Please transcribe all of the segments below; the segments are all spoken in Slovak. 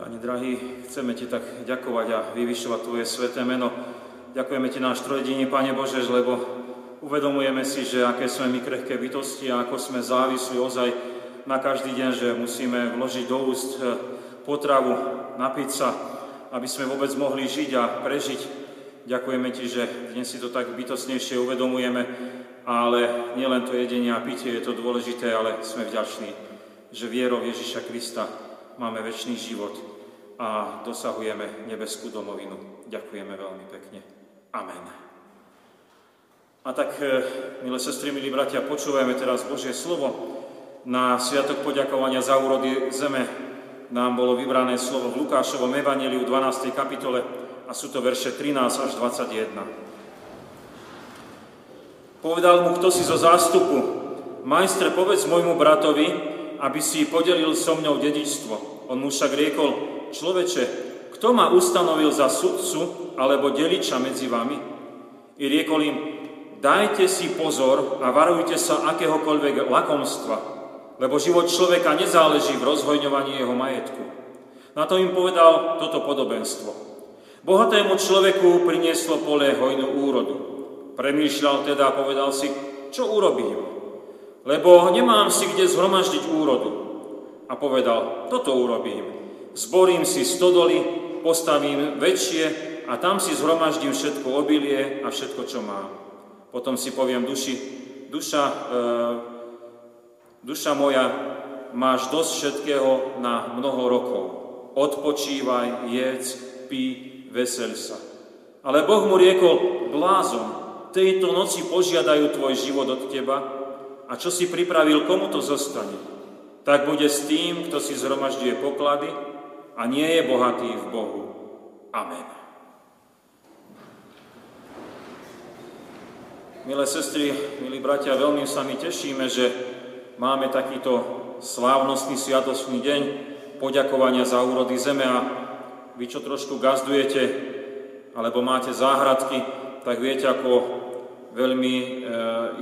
Pane drahý, chceme Ti tak ďakovať a vyvyšovať Tvoje sveté meno. Ďakujeme Ti náš trojdení, Pane Bože, lebo uvedomujeme si, že aké sme my krehké bytosti a ako sme závislí ozaj na každý deň, že musíme vložiť do úst eh, potravu, napiť sa, aby sme vôbec mohli žiť a prežiť. Ďakujeme Ti, že dnes si to tak bytostnejšie uvedomujeme, ale nielen to jedenie a pitie je to dôležité, ale sme vďační, že vierou Ježiša Krista máme väčší život a dosahujeme nebeskú domovinu. Ďakujeme veľmi pekne. Amen. A tak, e, milé sestry, milí bratia, počúvajme teraz Božie slovo. Na Sviatok poďakovania za úrody zeme nám bolo vybrané slovo v Lukášovom Evangeliu 12. kapitole a sú to verše 13 až 21. Povedal mu kto si zo zástupu, majstre, povedz môjmu bratovi, aby si podelil so mňou dedičstvo. On mu však riekol, človeče, kto ma ustanovil za sudcu alebo deliča medzi vami? I riekol im, dajte si pozor a varujte sa akéhokoľvek lakomstva, lebo život človeka nezáleží v rozhojňovaní jeho majetku. Na to im povedal toto podobenstvo. Bohatému človeku prinieslo pole hojnú úrodu. Premýšľal teda a povedal si, čo urobím? Lebo nemám si kde zhromaždiť úrodu. A povedal, toto urobím. Zborím si stodoly, postavím väčšie a tam si zhromaždím všetko obilie a všetko, čo mám. Potom si poviem duši, duša, e, duša moja, máš dosť všetkého na mnoho rokov. Odpočívaj, jedz, pí, vesel sa. Ale Boh mu riekol, blázon, tejto noci požiadajú tvoj život od teba, a čo si pripravil, komu to zostane. Tak bude s tým, kto si zhromažďuje poklady a nie je bohatý v Bohu. Amen. Milé sestry, milí bratia, veľmi sa mi tešíme, že máme takýto slávnostný sviatostný deň poďakovania za úrody zeme a vy, čo trošku gazdujete alebo máte záhradky, tak viete, ako veľmi e,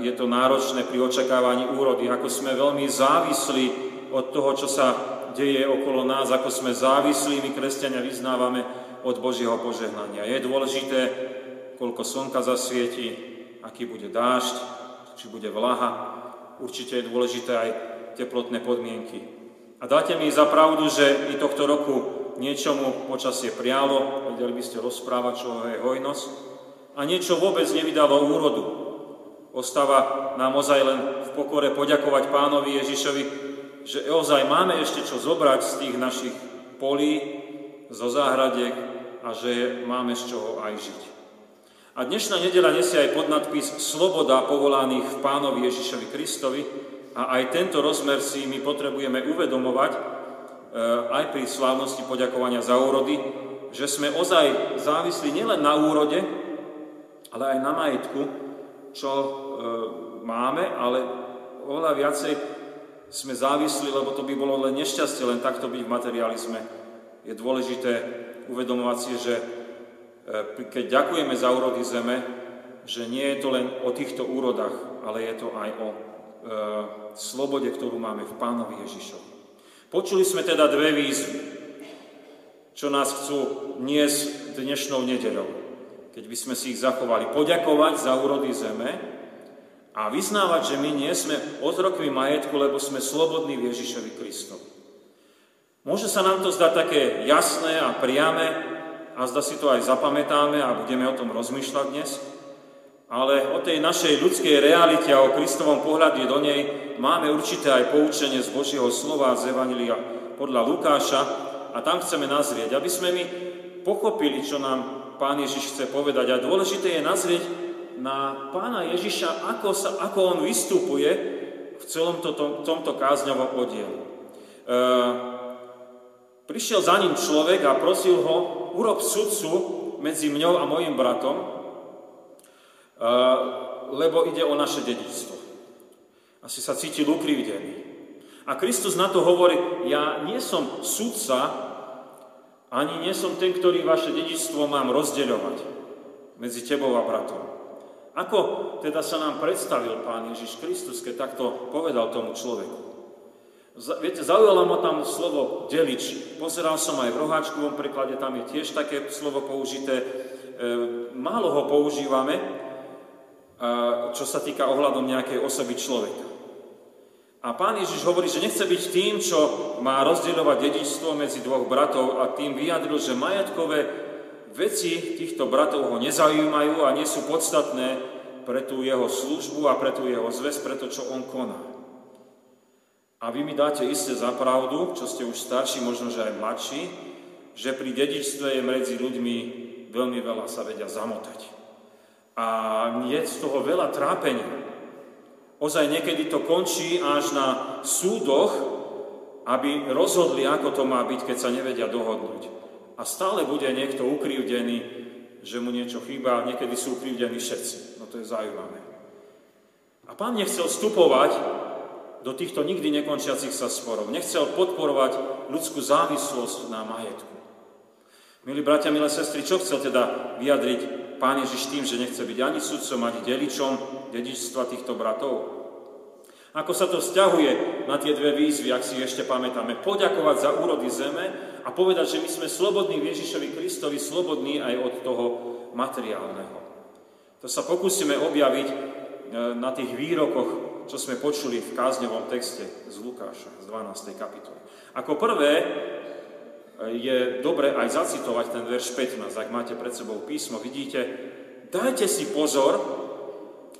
je to náročné pri očakávaní úrody, ako sme veľmi závislí od toho, čo sa deje okolo nás, ako sme závislí, my kresťania vyznávame od Božieho požehnania. Je dôležité, koľko slnka zasvieti, aký bude dážď, či bude vlaha. Určite je dôležité aj teplotné podmienky. A dáte mi za pravdu, že i tohto roku niečomu počasie prialo, vedeli by ste rozprávať, čo je hojnosť, a niečo vôbec nevydalo úrodu. Ostáva nám ozaj len v pokore poďakovať pánovi Ježišovi, že ozaj máme ešte čo zobrať z tých našich polí, zo záhradiek a že máme z čoho aj žiť. A dnešná nedela nesie aj podnadpis Sloboda povolaných v pánovi Ježišovi Kristovi a aj tento rozmer si my potrebujeme uvedomovať e, aj pri slávnosti poďakovania za úrody, že sme ozaj závislí nielen na úrode, ale aj na majetku, čo e, máme, ale oveľa viacej sme závislí, lebo to by bolo len nešťastie, len takto byť v materializme. Je dôležité uvedomovať si, že e, keď ďakujeme za úrody zeme, že nie je to len o týchto úrodách, ale je to aj o e, slobode, ktorú máme v Pánovi Ježišovi. Počuli sme teda dve výzvy, čo nás chcú niesť dnešnou nedeľou keď by sme si ich zachovali, poďakovať za úrody zeme a vyznávať, že my nie sme otrokmi majetku, lebo sme slobodní v Ježišovi Kristovi. Môže sa nám to zdať také jasné a priame a zda si to aj zapamätáme a budeme o tom rozmýšľať dnes, ale o tej našej ľudskej realite a o Kristovom pohľade do nej máme určité aj poučenie z Božieho slova z Evangelia podľa Lukáša a tam chceme nazrieť, aby sme my pochopili, čo nám pán Ježiš chce povedať. A dôležité je nazrieť na pána Ježiša, ako, sa, ako on vystupuje v celom toto, tomto kázňovom oddielu. E, prišiel za ním človek a prosil ho, urob sudcu medzi mňou a mojim bratom, e, lebo ide o naše dedičstvo. Asi sa cítil ukrivdený. A Kristus na to hovorí, ja nie som sudca, ani nie som ten, ktorý vaše dedičstvo mám rozdeľovať medzi tebou a bratom. Ako teda sa nám predstavil Pán Ježiš Kristus, keď takto povedal tomu človeku? Viete, zaujalo ma tam slovo delič. Pozeral som aj v roháčkovom preklade, tam je tiež také slovo použité. E, málo ho používame, čo sa týka ohľadom nejakej osoby človeka. A pán Ježiš hovorí, že nechce byť tým, čo má rozdielovať dedičstvo medzi dvoch bratov a tým vyjadril, že majetkové veci týchto bratov ho nezaujímajú a nie sú podstatné pre tú jeho službu a pre tú jeho zväz, pre to, čo on koná. A vy mi dáte isté za pravdu, čo ste už starší, možno že aj mladší, že pri dedičstve je medzi ľuďmi veľmi veľa sa vedia zamotať. A je z toho veľa trápenia. Ozaj niekedy to končí až na súdoch, aby rozhodli, ako to má byť, keď sa nevedia dohodnúť. A stále bude niekto ukrivdený, že mu niečo chýba, niekedy sú ukrivdení všetci. No to je zaujímavé. A pán nechcel vstupovať do týchto nikdy nekončiacich sa sporov. Nechcel podporovať ľudskú závislosť na majetku. Milí bratia, milé sestry, čo chcel teda vyjadriť Pán Ježiš tým, že nechce byť ani sudcom, ani deličom dedičstva týchto bratov? Ako sa to vzťahuje na tie dve výzvy, ak si ešte pamätáme, poďakovať za úrody zeme a povedať, že my sme slobodní v Ježišovi Kristovi, slobodní aj od toho materiálneho. To sa pokúsime objaviť e, na tých výrokoch čo sme počuli v kázňovom texte z Lukáša, z 12. kapitoly. Ako prvé je dobre aj zacitovať ten verš 15, ak máte pred sebou písmo, vidíte, dajte si pozor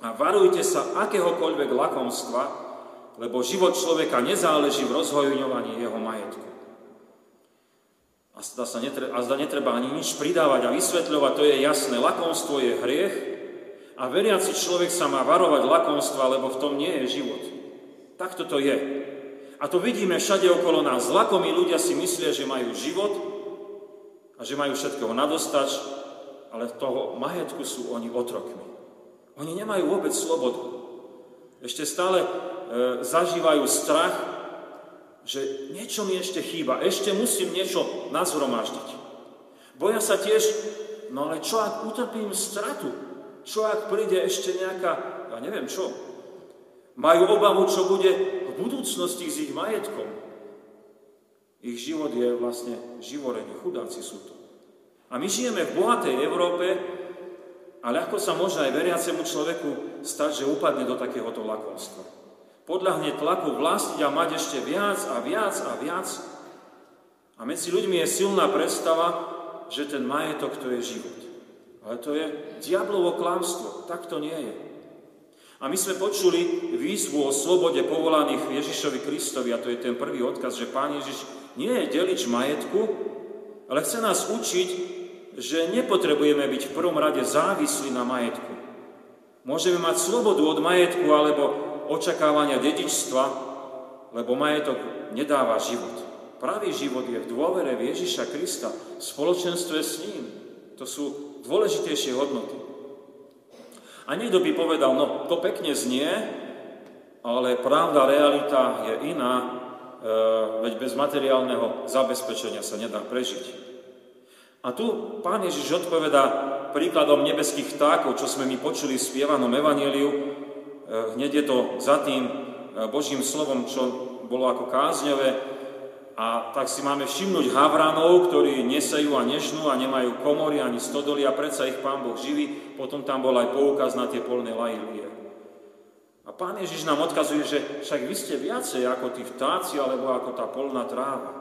a varujte sa akéhokoľvek lakomstva, lebo život človeka nezáleží v rozhojňovaní jeho majetku. A zda, sa netreba, a zda netreba ani nič pridávať a vysvetľovať, to je jasné. Lakomstvo je hriech, a veriaci človek sa má varovať lakomstva, lebo v tom nie je život. Takto to je. A to vidíme všade okolo nás. Lakomí ľudia si myslia, že majú život a že majú všetkoho nadostač, ale toho majetku sú oni otrokmi. Oni nemajú vôbec slobodu. Ešte stále e, zažívajú strach, že niečo mi ešte chýba, ešte musím niečo nazhromaždiť. Boja sa tiež, no ale čo ak utrpím stratu? Čo ak príde ešte nejaká, ja neviem čo, majú obavu, čo bude budúcnosti s ich majetkom. Ich život je vlastne živorenie, chudáci sú to. A my žijeme v bohatej Európe, ale ako sa môže aj veriacemu človeku stať, že upadne do takéhoto lakomstva? Podľahne tlaku vlastniť a mať ešte viac a viac a viac. A medzi ľuďmi je silná predstava, že ten majetok to je život. Ale to je diablovo klamstvo. Tak to nie je. A my sme počuli výzvu o slobode povolaných Ježišovi Kristovi, a to je ten prvý odkaz, že Pán Ježiš nie je delič majetku, ale chce nás učiť, že nepotrebujeme byť v prvom rade závislí na majetku. Môžeme mať slobodu od majetku alebo očakávania dedičstva, lebo majetok nedáva život. Pravý život je v dôvere v Ježiša Krista, v spoločenstve s ním. To sú dôležitejšie hodnoty. A niekto by povedal, no to pekne znie, ale pravda, realita je iná, e, veď bez materiálneho zabezpečenia sa nedá prežiť. A tu pán Ježiš odpovedá príkladom nebeských vtákov, čo sme mi počuli v spievanom evaníliu. E, hneď je to za tým e, Božím slovom, čo bolo ako kázňové, a tak si máme všimnúť havranov, ktorí nesejú a nežnú a nemajú komory ani stodoly a predsa ich Pán Boh živí. Potom tam bol aj poukaz na tie polné lajilie. A Pán Ježiš nám odkazuje, že však vy ste viacej ako tí vtáci alebo ako tá polná tráva.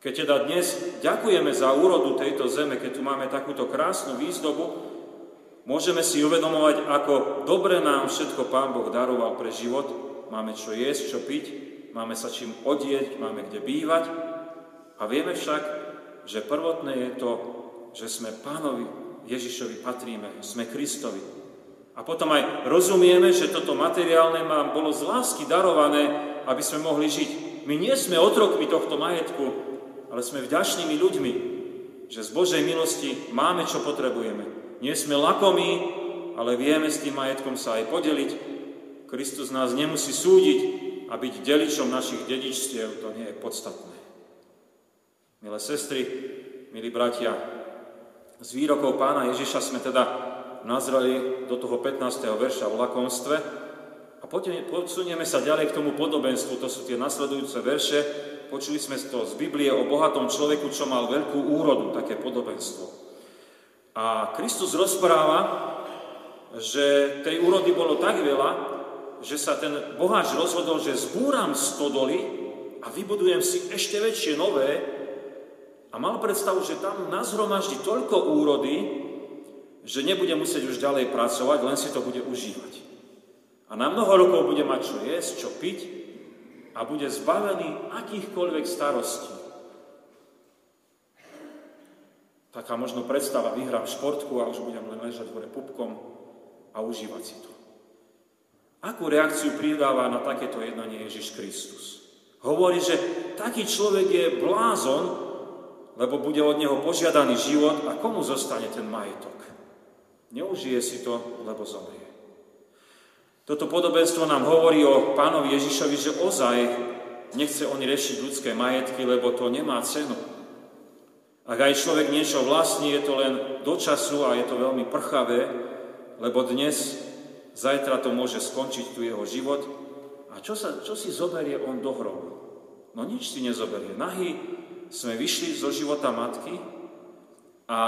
Keď teda dnes ďakujeme za úrodu tejto zeme, keď tu máme takúto krásnu výzdobu, môžeme si uvedomovať, ako dobre nám všetko Pán Boh daroval pre život. Máme čo jesť, čo piť, máme sa čím odieť, máme kde bývať a vieme však, že prvotné je to, že sme pánovi Ježišovi patríme, sme Kristovi. A potom aj rozumieme, že toto materiálne nám bolo z lásky darované, aby sme mohli žiť. My nie sme otrokmi tohto majetku, ale sme vďačnými ľuďmi, že z Božej milosti máme, čo potrebujeme. Nie sme lakomí, ale vieme s tým majetkom sa aj podeliť. Kristus nás nemusí súdiť, a byť deličom našich dedičstiev, to nie je podstatné. Milé sestry, milí bratia, z výrokov pána Ježiša sme teda nazreli do toho 15. verša o lakomstve a A posunieme sa ďalej k tomu podobenstvu, to sú tie nasledujúce verše. Počuli sme to z Biblie o bohatom človeku, čo mal veľkú úrodu, také podobenstvo. A Kristus rozpráva, že tej úrody bolo tak veľa, že sa ten boháč rozhodol, že zbúram stodoly a vybudujem si ešte väčšie nové a mal predstavu, že tam nazhromaždí toľko úrody, že nebude musieť už ďalej pracovať, len si to bude užívať. A na mnoho rokov bude mať čo jesť, čo piť a bude zbavený akýchkoľvek starostí. Taká možno predstava, vyhrám športku a už budem len ležať hore pupkom a užívať si to. Akú reakciu pridáva na takéto jednanie Ježiš Kristus? Hovorí, že taký človek je blázon, lebo bude od neho požiadaný život a komu zostane ten majetok? Neužije si to, lebo zomrie. Toto podobenstvo nám hovorí o pánovi Ježišovi, že ozaj nechce on riešiť ľudské majetky, lebo to nemá cenu. Ak aj človek niečo vlastní, je to len do času a je to veľmi prchavé, lebo dnes, zajtra to môže skončiť tu jeho život. A čo, sa, čo si zoberie on do hrobu? No nič si nezoberie. Nahy sme vyšli zo života matky a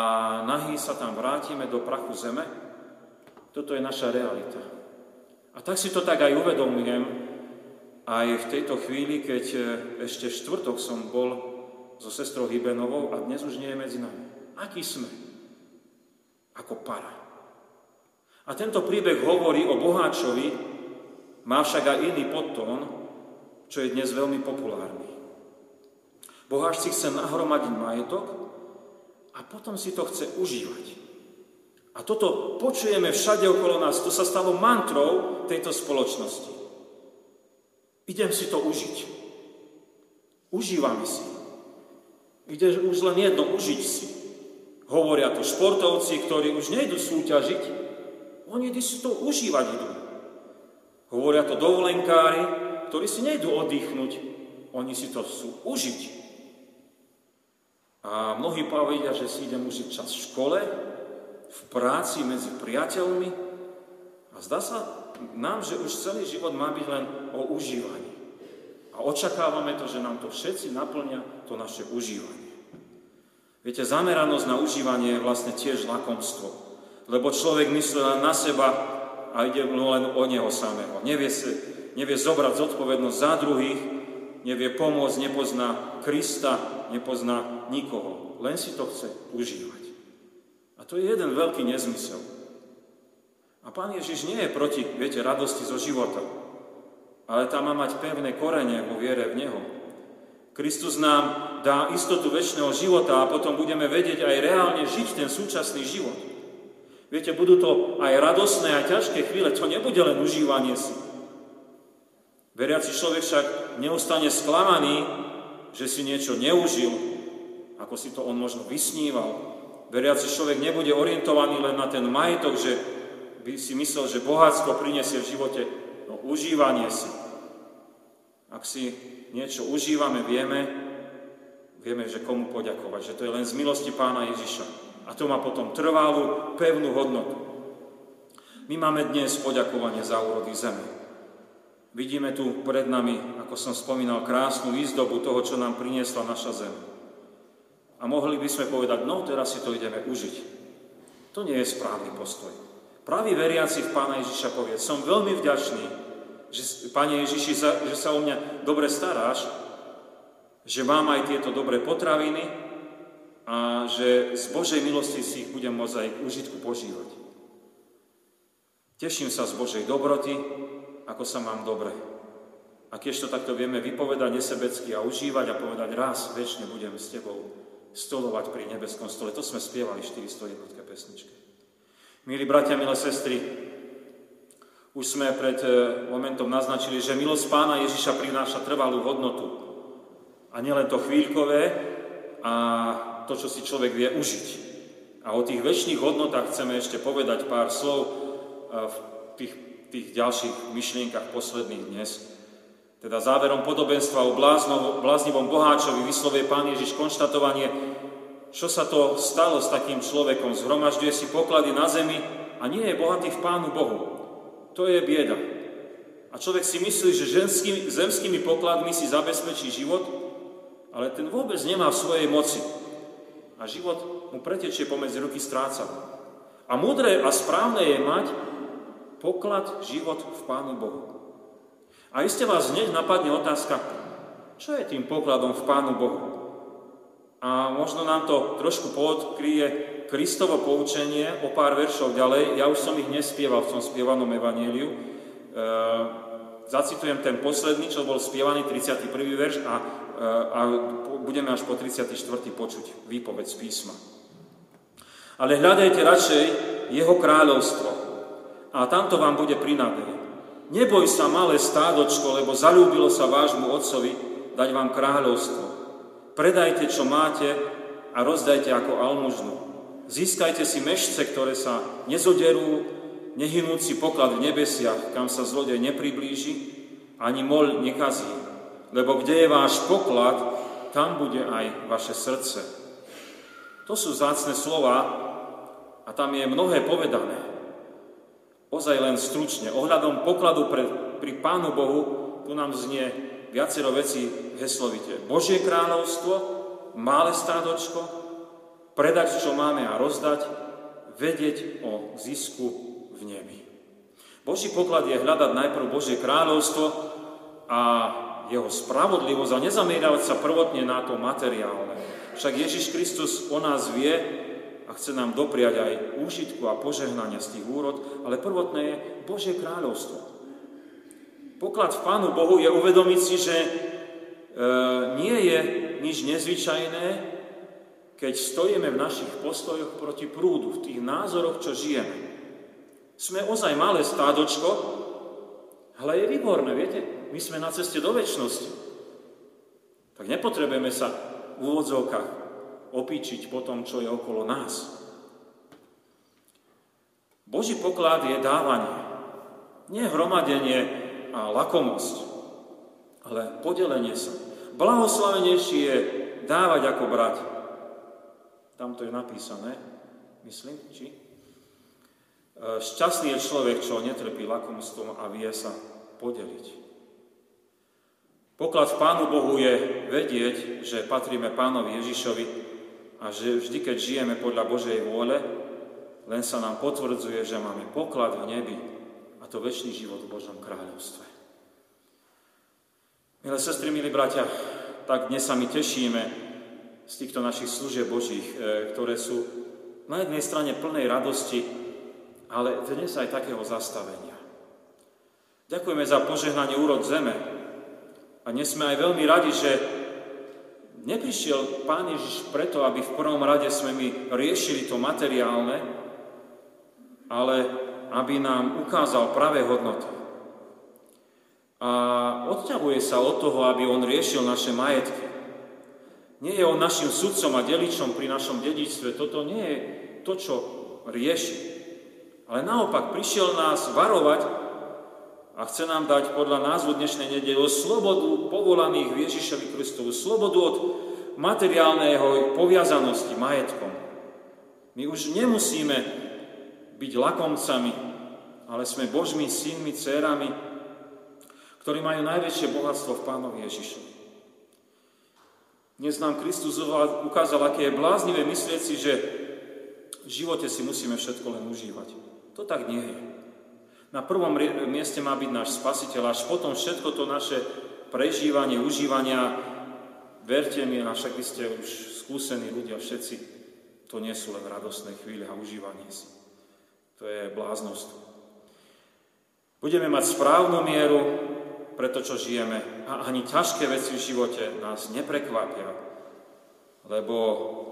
nahy sa tam vrátime do prachu zeme. Toto je naša realita. A tak si to tak aj uvedomujem, aj v tejto chvíli, keď e, ešte štvrtok som bol so sestrou Hybenovou a dnes už nie je medzi nami. Aký sme? Ako para. A tento príbeh hovorí o boháčovi, má však aj iný podtón, čo je dnes veľmi populárny. Boháč si chce nahromadiť majetok a potom si to chce užívať. A toto počujeme všade okolo nás. To sa stalo mantrou tejto spoločnosti. Idem si to užiť. Užívame si. Ide už len jedno, užiť si. Hovoria to športovci, ktorí už nejdu súťažiť, oni si to užívať idú. Hovoria to dovolenkári, ktorí si nejdu oddychnúť, oni si to chcú užiť. A mnohí povedia, že si idem užiť čas v škole, v práci medzi priateľmi a zdá sa nám, že už celý život má byť len o užívaní. A očakávame to, že nám to všetci naplňa to naše užívanie. Viete, zameranosť na užívanie je vlastne tiež lakomstvo. Lebo človek myslí na seba a ide mu len o neho samého. Nevie, si, nevie zobrať zodpovednosť za druhých, nevie pomôcť, nepozná Krista, nepozná nikoho. Len si to chce užívať. A to je jeden veľký nezmysel. A pán Ježiš nie je proti, viete, radosti zo života, ale tá má mať pevné korene vo viere v Neho. Kristus nám dá istotu väčšného života a potom budeme vedieť aj reálne žiť ten súčasný život. Viete, budú to aj radosné a ťažké chvíle, to nebude len užívanie si. Veriaci človek však neustane sklamaný, že si niečo neužil, ako si to on možno vysníval, veriaci človek nebude orientovaný len na ten majetok, že by si myslel, že bohatstvo prinesie v živote no, užívanie si. Ak si niečo užívame, vieme, vieme, že komu poďakovať, že to je len z milosti pána Ježiša. A to má potom trvalú, pevnú hodnotu. My máme dnes poďakovanie za úrody zeme. Vidíme tu pred nami, ako som spomínal, krásnu výzdobu toho, čo nám priniesla naša zem. A mohli by sme povedať, no teraz si to ideme užiť. To nie je správny postoj. Pravý veriaci v Pána Ježiša povie, som veľmi vďačný, že, Pane Ježiši, že sa o mňa dobre staráš, že mám aj tieto dobré potraviny a že z Božej milosti si ich budem môcť aj užitku požívať. Teším sa z Božej dobroty, ako sa mám dobre. A keď to takto vieme vypovedať nesebecky a užívať a povedať raz, väčšine budem s Tebou, stolovať pri nebeskom stole. To sme spievali 401 pesničke. Milí bratia, milé sestry, už sme pred e, momentom naznačili, že milosť pána Ježiša prináša trvalú hodnotu. A nielen to chvíľkové a to, čo si človek vie užiť. A o tých väčšných hodnotách chceme ešte povedať pár slov v tých, tých ďalších myšlienkach posledných dnes. Teda záverom podobenstva o bláznivom boháčovi vyslovie pán Ježiš konštatovanie, čo sa to stalo s takým človekom. Zhromažďuje si poklady na zemi a nie je bohatý v Pánu Bohu. To je bieda. A človek si myslí, že ženskými, zemskými pokladmi si zabezpečí život, ale ten vôbec nemá v svojej moci. A život mu pretečie pomedzi ruky stráca. A múdre a správne je mať poklad, život v Pánu Bohu. A iste vás hneď napadne otázka, čo je tým pokladom v Pánu Bohu? A možno nám to trošku podkryje Kristovo poučenie o pár veršov ďalej. Ja už som ich nespieval v tom spievanom evaníliu, Ehm, zacitujem ten posledný, čo bol spievaný, 31. verš a, a budeme až po 34. počuť výpoveď z písma. Ale hľadajte radšej jeho kráľovstvo a tamto vám bude prinadené. Neboj sa, malé stádočko, lebo zalúbilo sa vášmu otcovi dať vám kráľovstvo. Predajte, čo máte a rozdajte ako almužnu. Získajte si mešce, ktoré sa nezoderú nehynúci poklad v nebesiach, kam sa zlodej nepriblíži, ani mol nekazí. Lebo kde je váš poklad, tam bude aj vaše srdce. To sú zácne slova a tam je mnohé povedané. Ozaj len stručne. Ohľadom pokladu pre, pri Pánu Bohu tu nám znie viacero vecí heslovite. Božie kráľovstvo, malé stádočko, predať, čo máme a rozdať, vedieť o zisku v nebi. Boží poklad je hľadať najprv Božie kráľovstvo a jeho spravodlivosť a nezamierať sa prvotne na to materiálne. Však Ježiš Kristus o nás vie a chce nám dopriať aj úžitku a požehnania z tých úrod, ale prvotné je Božie kráľovstvo. Poklad v Pánu Bohu je uvedomiť si, že e, nie je nič nezvyčajné, keď stojíme v našich postojoch proti prúdu, v tých názoroch, čo žijeme. Sme ozaj malé stádočko, ale je výborné, viete? My sme na ceste do väčšnosti. Tak nepotrebujeme sa v úvodzovkách opíčiť po tom, čo je okolo nás. Boží poklad je dávanie. Nie hromadenie a lakomosť, ale podelenie sa. Blahoslavenejšie je dávať ako brať. Tam to je napísané, myslím, či? E, šťastný je človek, čo netrpí lakomstvom a vie sa podeliť. Poklad v Pánu Bohu je vedieť, že patríme Pánovi Ježišovi a že vždy, keď žijeme podľa Božej vôle, len sa nám potvrdzuje, že máme poklad v nebi a to väčší život v Božom kráľovstve. Milé sestry, milí bratia, tak dnes sa my tešíme z týchto našich služieb Božích, e, ktoré sú na jednej strane plnej radosti, ale dnes aj takého zastavenia. Ďakujeme za požehnanie úrod zeme. A dnes sme aj veľmi radi, že neprišiel Pán Ježiš preto, aby v prvom rade sme my riešili to materiálne, ale aby nám ukázal pravé hodnoty. A odťahuje sa od toho, aby on riešil naše majetky. Nie je on našim sudcom a deličom pri našom dedičstve. Toto nie je to, čo rieši. Ale naopak prišiel nás varovať a chce nám dať podľa názvu dnešnej nedele slobodu povolaných v Ježišovi Kristovu, slobodu od materiálneho poviazanosti majetkom. My už nemusíme byť lakomcami, ale sme Božmi synmi, dcerami, ktorí majú najväčšie bohatstvo v Pánovi Ježišovi. Dnes nám Kristus ukázal, aké je bláznivé myslieť si, že v živote si musíme všetko len užívať. To tak nie je. Na prvom mieste má byť náš spasiteľ, až potom všetko to naše prežívanie, užívania, verte mi, a však vy ste už skúsení ľudia všetci, to nie sú len radostné chvíle a užívanie si. To je bláznost. Budeme mať správnu mieru pre to, čo žijeme a ani ťažké veci v živote nás neprekvapia, lebo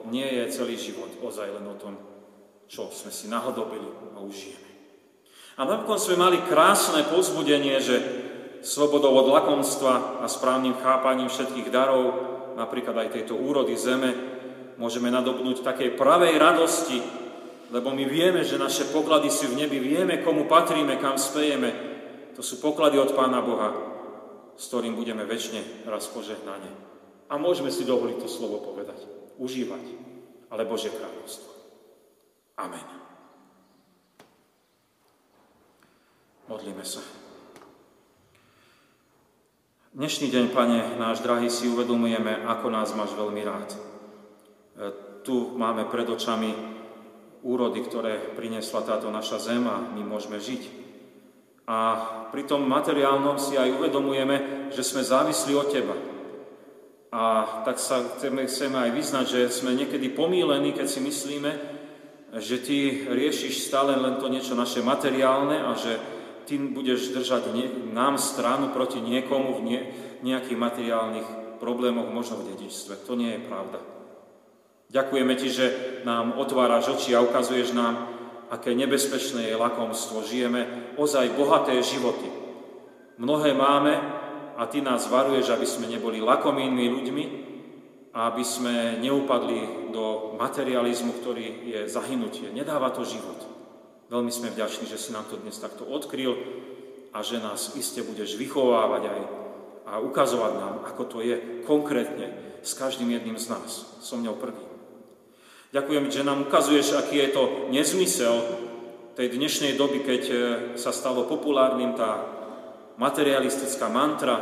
nie je celý život ozaj len o tom, čo sme si nahodobili a užijeme. A napokon sme mali krásne pozbudenie, že slobodou od lakomstva a správnym chápaním všetkých darov, napríklad aj tejto úrody zeme, môžeme nadobnúť takej pravej radosti, lebo my vieme, že naše poklady sú v nebi, vieme, komu patríme, kam spejeme. To sú poklady od Pána Boha, s ktorým budeme väčšine raz požehnane. A môžeme si dovoliť to slovo povedať, užívať, ale Bože kráľovstvo. Amen. Modlíme sa. Dnešný deň, Pane, náš drahý, si uvedomujeme, ako nás máš veľmi rád. E, tu máme pred očami úrody, ktoré priniesla táto naša zem a my môžeme žiť. A pri tom materiálnom si aj uvedomujeme, že sme závislí od Teba. A tak sa chceme, chceme aj vyznať, že sme niekedy pomílení, keď si myslíme, že Ty riešiš stále len to niečo naše materiálne a že ty budeš držať nie, nám stranu proti niekomu v nie, nejakých materiálnych problémoch, možno v dedičstve. To nie je pravda. Ďakujeme ti, že nám otváraš oči a ukazuješ nám, aké nebezpečné je lakomstvo. Žijeme ozaj bohaté životy. Mnohé máme a ty nás varuješ, aby sme neboli lakomými ľuďmi a aby sme neupadli do materializmu, ktorý je zahynutie. Nedáva to život. Veľmi sme vďační, že si nám to dnes takto odkryl a že nás iste budeš vychovávať aj a ukazovať nám, ako to je konkrétne s každým jedným z nás. Som ňou prvý. Ďakujem, že nám ukazuješ, aký je to nezmysel tej dnešnej doby, keď e, sa stalo populárnym tá materialistická mantra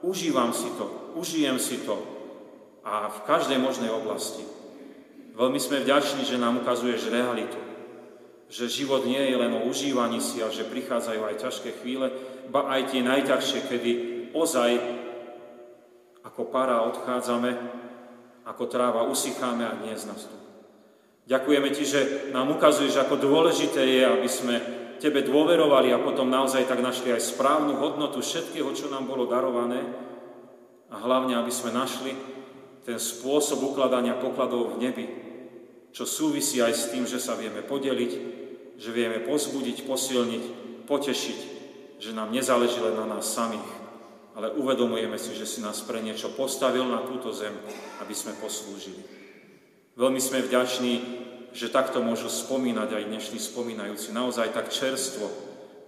užívam si to, užijem si to a v každej možnej oblasti. Veľmi sme vďační, že nám ukazuješ realitu že život nie je len o užívaní si a že prichádzajú aj ťažké chvíle, ba aj tie najťažšie, kedy ozaj ako para odchádzame, ako tráva usycháme a z nás tu. Ďakujeme Ti, že nám ukazuješ, ako dôležité je, aby sme Tebe dôverovali a potom naozaj tak našli aj správnu hodnotu všetkého, čo nám bolo darované a hlavne, aby sme našli ten spôsob ukladania pokladov v nebi, čo súvisí aj s tým, že sa vieme podeliť, že vieme pozbudiť, posilniť, potešiť, že nám nezáleží len na nás samých, ale uvedomujeme si, že si nás pre niečo postavil na túto zem, aby sme poslúžili. Veľmi sme vďační, že takto môžu spomínať aj dnešní spomínajúci, naozaj tak čerstvo,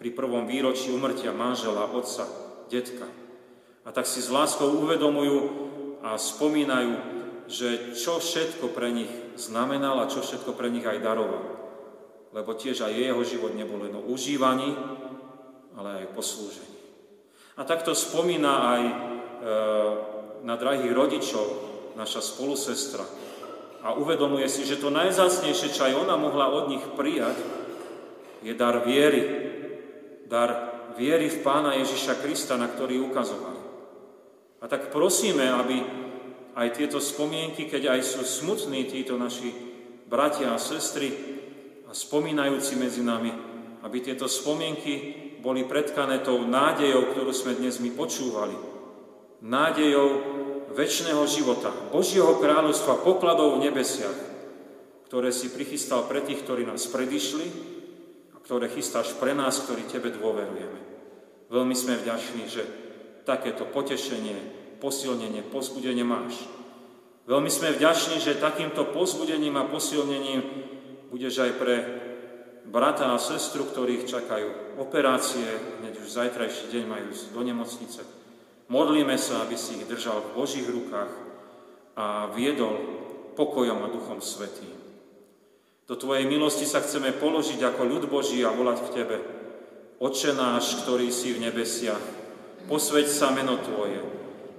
pri prvom výročí umrtia manžela, otca, detka. A tak si s láskou uvedomujú a spomínajú, že čo všetko pre nich znamenal a čo všetko pre nich aj daroval lebo tiež aj jeho život nebol len o užívaní, ale aj poslúžení. A takto spomína aj e, na drahých rodičov naša spolusestra a uvedomuje si, že to najzácnejšie, čo aj ona mohla od nich prijať, je dar viery. Dar viery v Pána Ježiša Krista, na ktorý ukazovali. A tak prosíme, aby aj tieto spomienky, keď aj sú smutní títo naši bratia a sestry, a spomínajúci medzi nami, aby tieto spomienky boli predkané tou nádejou, ktorú sme dnes my počúvali. Nádejou väčšného života, Božieho kráľovstva, pokladov v nebesiach, ktoré si prichystal pre tých, ktorí nás predišli a ktoré chystáš pre nás, ktorí Tebe dôverujeme. Veľmi sme vďační, že takéto potešenie, posilnenie, pozbudenie máš. Veľmi sme vďační, že takýmto pozbudením a posilnením budeš aj pre brata a sestru, ktorých čakajú operácie, hneď už zajtrajší deň majú do nemocnice. Modlíme sa, aby si ich držal v Božích rukách a viedol pokojom a duchom svetým. Do Tvojej milosti sa chceme položiť ako ľud Boží a volať k Tebe. Oče náš, ktorý si v nebesiach, posveď sa meno Tvoje,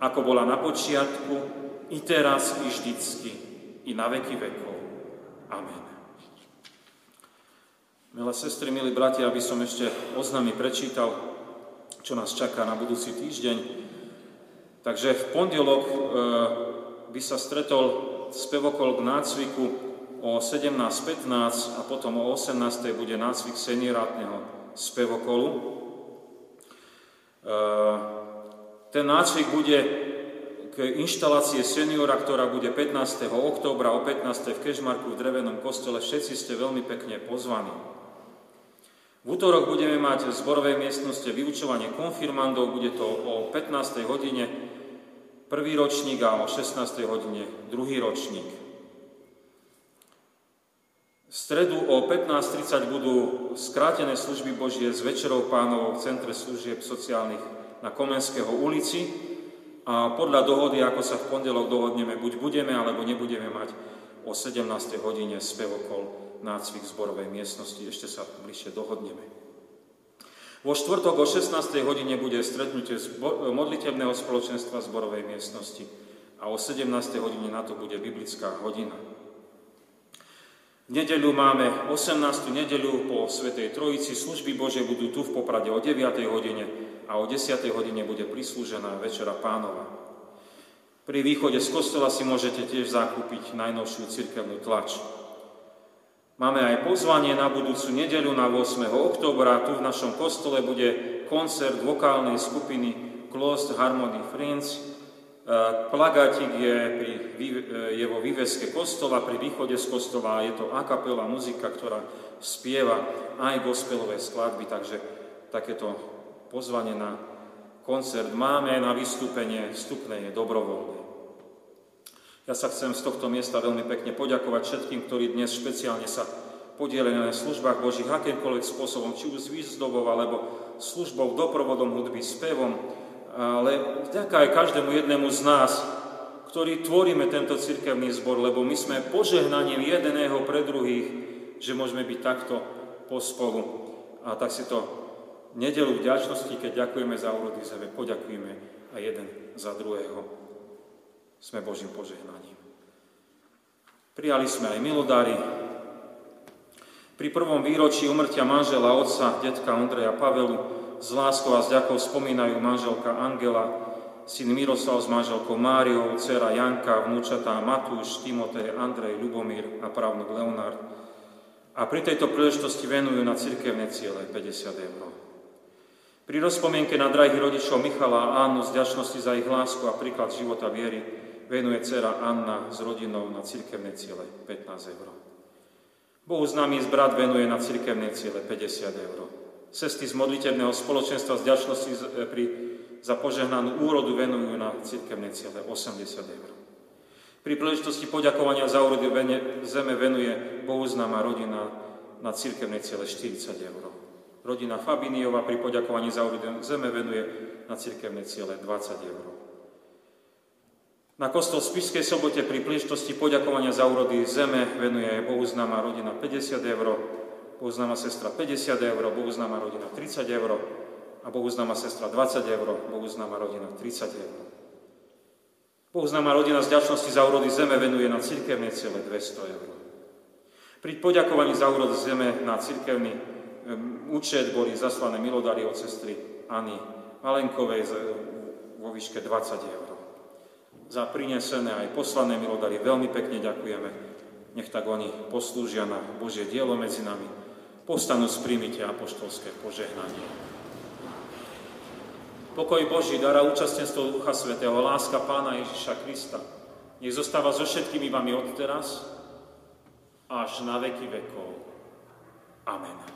ako bola na počiatku, i teraz, i vždycky, i na veky vekov. Amen. Milé sestry, milí bratia, aby som ešte oznámy prečítal, čo nás čaká na budúci týždeň. Takže v pondelok e, by sa stretol spevokol k nácviku o 17.15 a potom o 18.00 bude nácvik seniorátneho spevokolu. E, ten nácvik bude k inštalácie seniora, ktorá bude 15. októbra o 15. v Kežmarku v drevenom kostole. Všetci ste veľmi pekne pozvaní. V útorok budeme mať v zborovej miestnosti vyučovanie konfirmandov, bude to o 15. hodine prvý ročník a o 16. hodine druhý ročník. V stredu o 15.30 budú skrátené služby Božie s Večerou pánovou v Centre služieb sociálnych na Komenského ulici a podľa dohody, ako sa v pondelok dohodneme, buď budeme, alebo nebudeme mať o 17. hodine spevokol nácvik zborovej miestnosti. Ešte sa bližšie dohodneme. Vo štvrtok o 16. hodine bude stretnutie modlitebného spoločenstva zborovej miestnosti a o 17. hodine na to bude biblická hodina. Nedeľu máme 18. nedeľu po Svetej Trojici. Služby Bože budú tu v Poprade o 9. hodine a o 10. hodine bude prislúžená Večera Pánova. Pri východe z kostola si môžete tiež zakúpiť najnovšiu cirkevnú tlač. Máme aj pozvanie na budúcu nedeľu na 8. oktobra. Tu v našom kostole bude koncert vokálnej skupiny Closed Harmony Friends. E, plagátik je, pri, je vo výveske kostola, pri východe z kostola je to a kapela muzika, ktorá spieva aj gospelové skladby, takže takéto pozvanie na koncert máme, na vystúpenie vstupné je dobrovoľné. Ja sa chcem z tohto miesta veľmi pekne poďakovať všetkým, ktorí dnes špeciálne sa podielajú na službách Božích akýmkoľvek spôsobom, či už s výzdobou, alebo službou, doprovodom hudby, spevom, ale vďaka aj každému jednému z nás, ktorí tvoríme tento cirkevný zbor, lebo my sme požehnaním jedného pre druhých, že môžeme byť takto pospolu. A tak si to nedelu vďačnosti, keď ďakujeme za úrody zeme, poďakujeme aj jeden za druhého sme Božím požehnaním. Prijali sme aj milodary. Pri prvom výročí umrtia manžela otca, detka Ondreja Pavelu, z láskou a s ďakou spomínajú manželka Angela, syn Miroslav s manželkou Máriou, dcera Janka, vnúčatá Matúš, Timotej, Andrej, Lubomír a právnuk Leonard. A pri tejto príležitosti venujú na cirkevné ciele 50 eur. Pri rozpomienke na drahých rodičov Michala a Annu z ďačnosti za ich lásku a príklad života viery venuje dcera Anna s rodinou na cirkevné ciele 15 eur. Bohu známy brat venuje na cirkevné ciele 50 eur. Cesty z modlitevného spoločenstva z ďačnosti e, pri, za požehnanú úrodu venujú na cirkevné ciele 80 eur. Pri príležitosti poďakovania za úrody zeme venuje Bohu známa rodina na cirkevné ciele 40 eur. Rodina Fabiniova pri poďakovaní za úrody zeme venuje na cirkevné ciele 20 eur. Na kostol v Spišskej sobote pri príležitosti poďakovania za úrody zeme venuje Bohu známa rodina 50 eur, Bohu známa sestra 50 eur, Bohu známa rodina 30 eur a Bohu známa sestra 20 eur, Bohu známa rodina 30 eur. Bohu známa rodina z ďačnosti za úrody zeme venuje na cirkevné ciele 200 eur. Pri poďakovaní za úrody zeme na cirkevný účet boli zaslané milodary od sestry Ani Malenkovej vo výške 20 eur za prinesené aj poslané milodary. Veľmi pekne ďakujeme. Nech tak oni poslúžia na Božie dielo medzi nami. Postanú sprímite apoštolské požehnanie. Pokoj Boží, dara účastenstvo Ducha Svetého, láska Pána Ježiša Krista, nech zostáva so všetkými vami od teraz až na veky vekov. Amen.